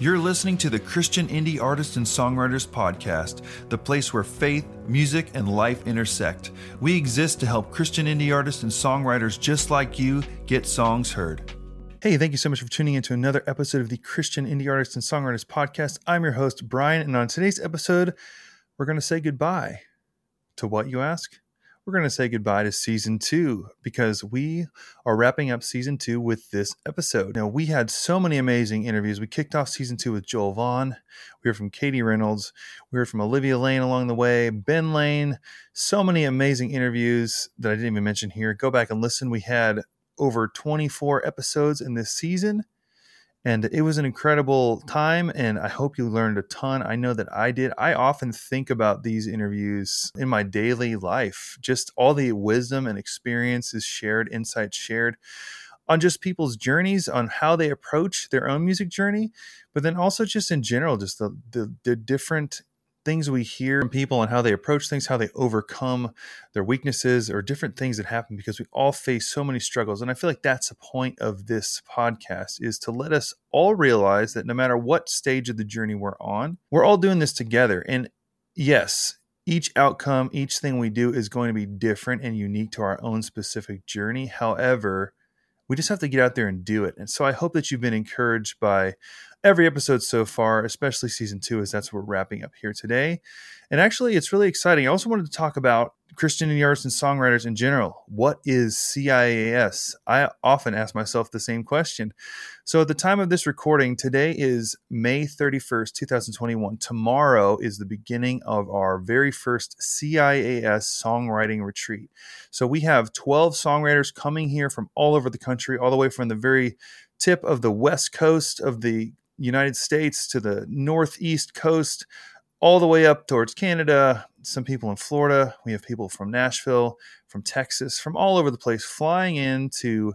You're listening to the Christian Indie Artists and Songwriters Podcast, the place where faith, music, and life intersect. We exist to help Christian indie artists and songwriters just like you get songs heard. Hey, thank you so much for tuning in to another episode of the Christian Indie Artists and Songwriters Podcast. I'm your host, Brian, and on today's episode, we're going to say goodbye to what you ask? We're going to say goodbye to season two because we are wrapping up season two with this episode. Now, we had so many amazing interviews. We kicked off season two with Joel Vaughn. We heard from Katie Reynolds. We heard from Olivia Lane along the way, Ben Lane. So many amazing interviews that I didn't even mention here. Go back and listen. We had over 24 episodes in this season and it was an incredible time and i hope you learned a ton. I know that i did. I often think about these interviews in my daily life just all the wisdom and experiences shared insights shared on just people's journeys on how they approach their own music journey but then also just in general just the the, the different things we hear from people and how they approach things, how they overcome their weaknesses or different things that happen because we all face so many struggles. And I feel like that's the point of this podcast is to let us all realize that no matter what stage of the journey we're on, we're all doing this together. And yes, each outcome, each thing we do is going to be different and unique to our own specific journey. However, we just have to get out there and do it. And so I hope that you've been encouraged by every episode so far, especially season two, as that's what we're wrapping up here today. And actually, it's really exciting. I also wanted to talk about Christian artists and songwriters in general. What is CIAS? I often ask myself the same question. So, at the time of this recording, today is May 31st, 2021. Tomorrow is the beginning of our very first CIAS songwriting retreat. So, we have 12 songwriters coming here from all over the country, all the way from the very tip of the west coast of the United States to the northeast coast, all the way up towards Canada, some people in Florida. We have people from Nashville, from Texas, from all over the place flying into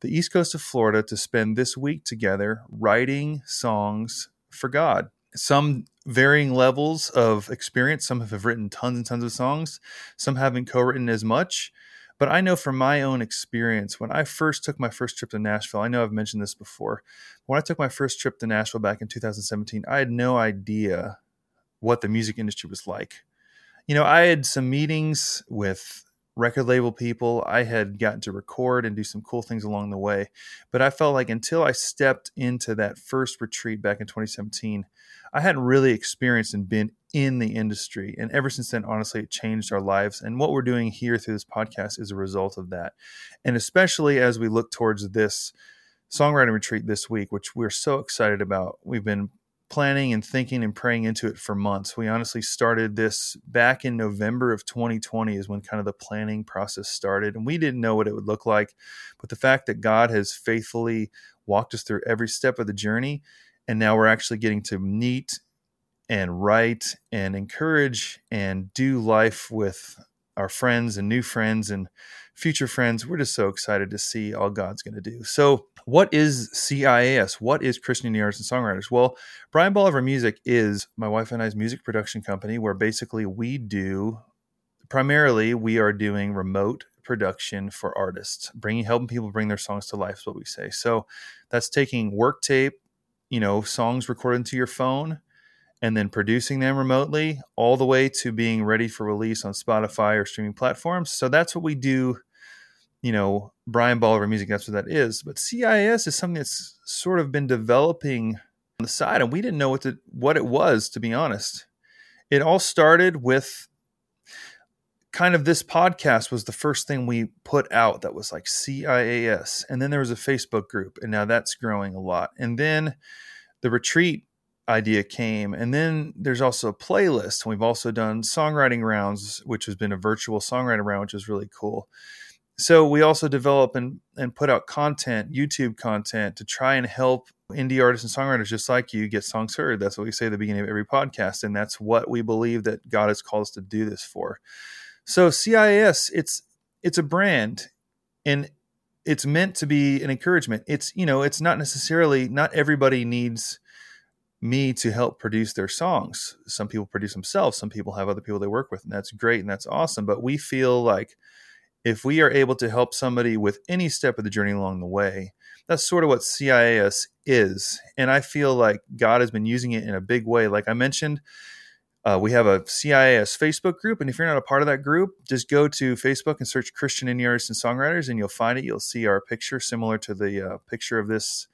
the east coast of Florida to spend this week together writing songs for God. Some varying levels of experience. Some have written tons and tons of songs, some haven't co written as much. But I know from my own experience, when I first took my first trip to Nashville, I know I've mentioned this before. When I took my first trip to Nashville back in 2017, I had no idea what the music industry was like. You know, I had some meetings with record label people. I had gotten to record and do some cool things along the way. But I felt like until I stepped into that first retreat back in 2017, I hadn't really experienced and been in the industry. And ever since then, honestly, it changed our lives. And what we're doing here through this podcast is a result of that. And especially as we look towards this songwriting retreat this week, which we're so excited about. We've been planning and thinking and praying into it for months. We honestly started this back in November of 2020 is when kind of the planning process started and we didn't know what it would look like, but the fact that God has faithfully walked us through every step of the journey and now we're actually getting to meet and write and encourage and do life with our friends and new friends and future friends. We're just so excited to see all God's going to do. So, what is CIAS? What is Christian Indie Artists and Songwriters? Well, Brian Bolivar Music is my wife and I's music production company where basically we do primarily we are doing remote production for artists, bringing helping people bring their songs to life is what we say. So, that's taking work tape, you know, songs recorded to your phone and then producing them remotely all the way to being ready for release on Spotify or streaming platforms. So that's what we do. You know, Brian Bolivar music, that's what that is. But CIAS is something that's sort of been developing on the side, and we didn't know what to, what it was, to be honest. It all started with kind of this podcast was the first thing we put out that was like CIAS. And then there was a Facebook group, and now that's growing a lot. And then the retreat idea came. And then there's also a playlist. We've also done songwriting rounds, which has been a virtual songwriting round, which is really cool. So we also develop and, and put out content, YouTube content to try and help indie artists and songwriters just like you get songs heard. That's what we say at the beginning of every podcast. And that's what we believe that God has called us to do this for. So CIAS, it's it's a brand and it's meant to be an encouragement. It's, you know, it's not necessarily not everybody needs me to help produce their songs. Some people produce themselves, some people have other people they work with, and that's great and that's awesome. But we feel like if we are able to help somebody with any step of the journey along the way, that's sort of what CIAS is. And I feel like God has been using it in a big way. Like I mentioned, uh, we have a CIAS Facebook group, and if you're not a part of that group, just go to Facebook and search Christian Indie Artists and Songwriters, and you'll find it. You'll see our picture similar to the uh, picture of this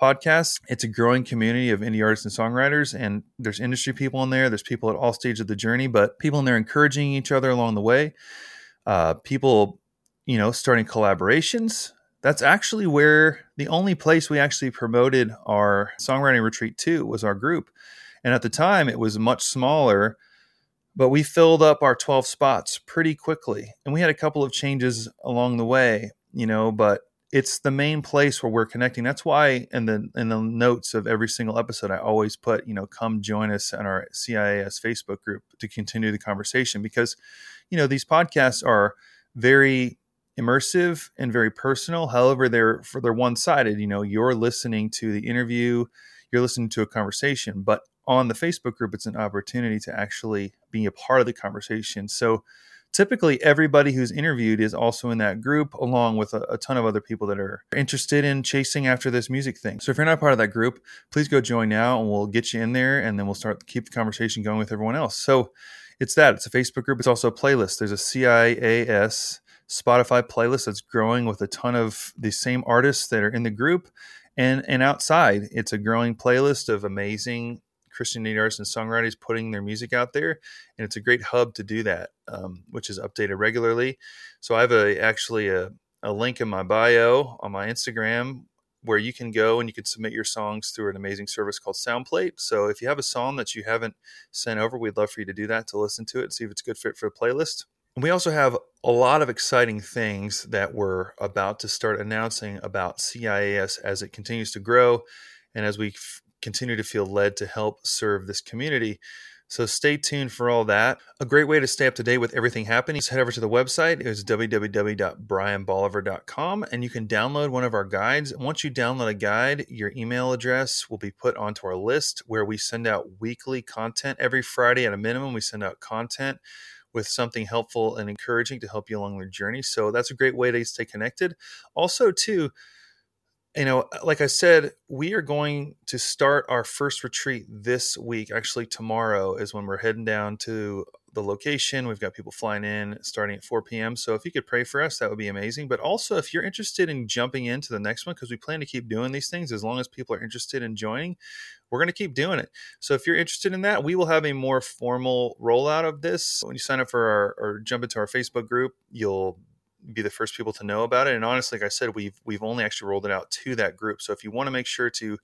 podcast. It's a growing community of indie artists and songwriters, and there's industry people in there. There's people at all stages of the journey, but people in there encouraging each other along the way. Uh, people, you know, starting collaborations. That's actually where the only place we actually promoted our songwriting retreat to was our group. And at the time, it was much smaller, but we filled up our 12 spots pretty quickly. And we had a couple of changes along the way, you know, but it's the main place where we're connecting. That's why in the in the notes of every single episode, I always put, you know, come join us on our CIAS Facebook group to continue the conversation because, you know, these podcasts are very immersive and very personal. However, they're for they're one sided. You know, you're listening to the interview, you're listening to a conversation, but on the Facebook group, it's an opportunity to actually be a part of the conversation. So typically everybody who's interviewed is also in that group along with a, a, ton of other people that are interested in chasing after this music thing. So if you're not part of that group please go join now and we'll get you in there and then we'll start keep the conversation going with everyone else. So it's that. It's a facebook group. It's also a playlist. There's a cias spotify playlist that's growing with a ton of the same artists that are in the group and and outside. It's a growing playlist of amazing Christian indie artists and songwriters putting their music out there, and it's a great hub to do that, um, which is updated regularly. So I have a actually a, a link in my bio on my Instagram where you can go and you can submit your songs through an amazing service called Soundplate. So if you have a song that you haven't sent over, we'd love for you to do that to listen to it and see if it's good fit for a playlist. And we also have a lot of exciting things that we're about to start announcing about CIAS as it continues to grow and as we f- continue to feel led to help serve this community. So stay tuned for all that. A great way to stay up to date with everything happening is head over to the website. It is www.brianbolivar.com and you can download one of our guides. Once you download a guide, your email address will be put onto our list where we send out weekly content. Every Friday at a minimum, we send out content with something helpful and encouraging to help you along your journey. So that's a great way to stay connected. Also, too, you know, uh, like I said, we are going to start our first retreat this week. Actually, tomorrow is when we're heading down to the location. We've got people flying in starting at 4 p.m. So if you could pray for us, that would be amazing. But also, if you're interested in jumping into the next one, because we plan to keep doing these things as long as people are interested in joining, we're going to keep doing it. So if you're interested in that, we will have a more formal rollout of this. When you sign up for our or jump into our Facebook group, you'll be the first people to know about it. And honestly, like I said, we've we've only actually rolled it out to that group. So if you want to make sure to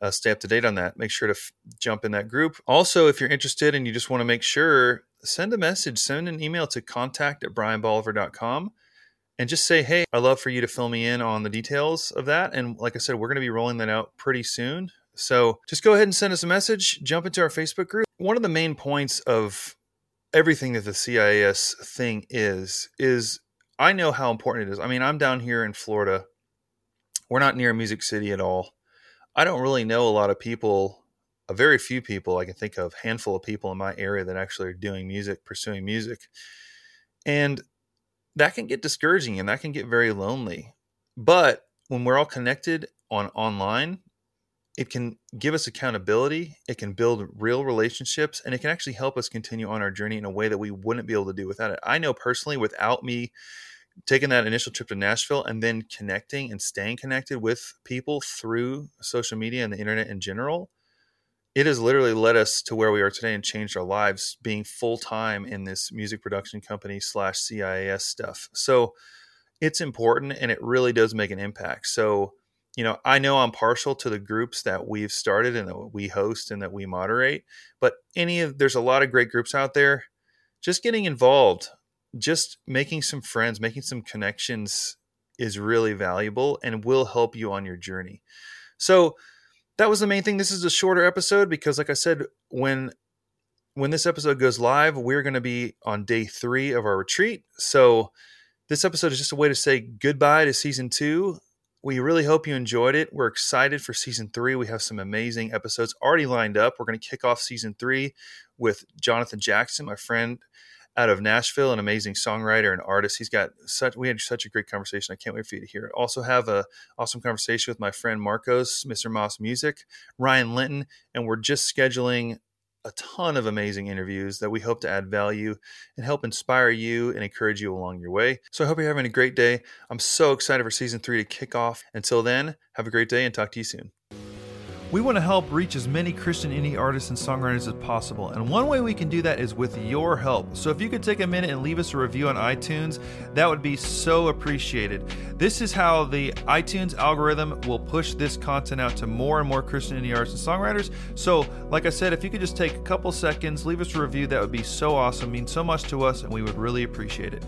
uh, stay up to date on that, make sure to f- jump in that group. Also, if you're interested and you just want to make sure, send a message, send an email to contact at brianbolivar.com and just say, hey, I'd love for you to fill me in on the details of that. And like I said, we're going to be rolling that out pretty soon. So just go ahead and send us a message, jump into our Facebook group. One of the main points of everything that the CIAS thing is, is I know how important it is. I mean, I'm down here in Florida. We're not near Music City at all. I don't really know a lot of people, a very few people I can think of, handful of people in my area that actually are doing music, pursuing music. And that can get discouraging and that can get very lonely. But when we're all connected on online, it can give us accountability, it can build real relationships, and it can actually help us continue on our journey in a way that we wouldn't be able to do without it. I know personally, without me taking that initial trip to Nashville and then connecting and staying connected with people through social media and the internet in general, it has literally led us to where we are today and changed our lives being full time in this music production company slash CIAS stuff. So it's important and it really does make an impact. So you know, I know I'm partial to the groups that we've started and that we host and that we moderate, but any of there's a lot of great groups out there. Just getting involved, just making some friends, making some connections is really valuable and will help you on your journey. So that was the main thing. This is a shorter episode because like I said, when when this episode goes live, we're going to be on day 3 of our retreat. So this episode is just a way to say goodbye to season 2 we really hope you enjoyed it. We're excited for season three. We have some amazing episodes already lined up. We're going to kick off season three with Jonathan Jackson, my friend out of Nashville, an amazing songwriter and artist. He's got such we had such a great conversation. I can't wait for you to hear it. Also have a awesome conversation with my friend Marcos, Mr. Moss Music, Ryan Linton, and we're just scheduling a ton of amazing interviews that we hope to add value and help inspire you and encourage you along your way. So I hope you're having a great day. I'm so excited for season three to kick off. Until then, have a great day and talk to you soon. We want to help reach as many Christian indie artists and songwriters as possible, and one way we can do that is with your help. So if you could take a minute and leave us a review on iTunes, that would be so appreciated. This is how the iTunes algorithm will push this content out to more and more Christian indie artists and songwriters. So, like I said, if you could just take a couple seconds, leave us a review, that would be so awesome, means so much to us, and we would really appreciate it.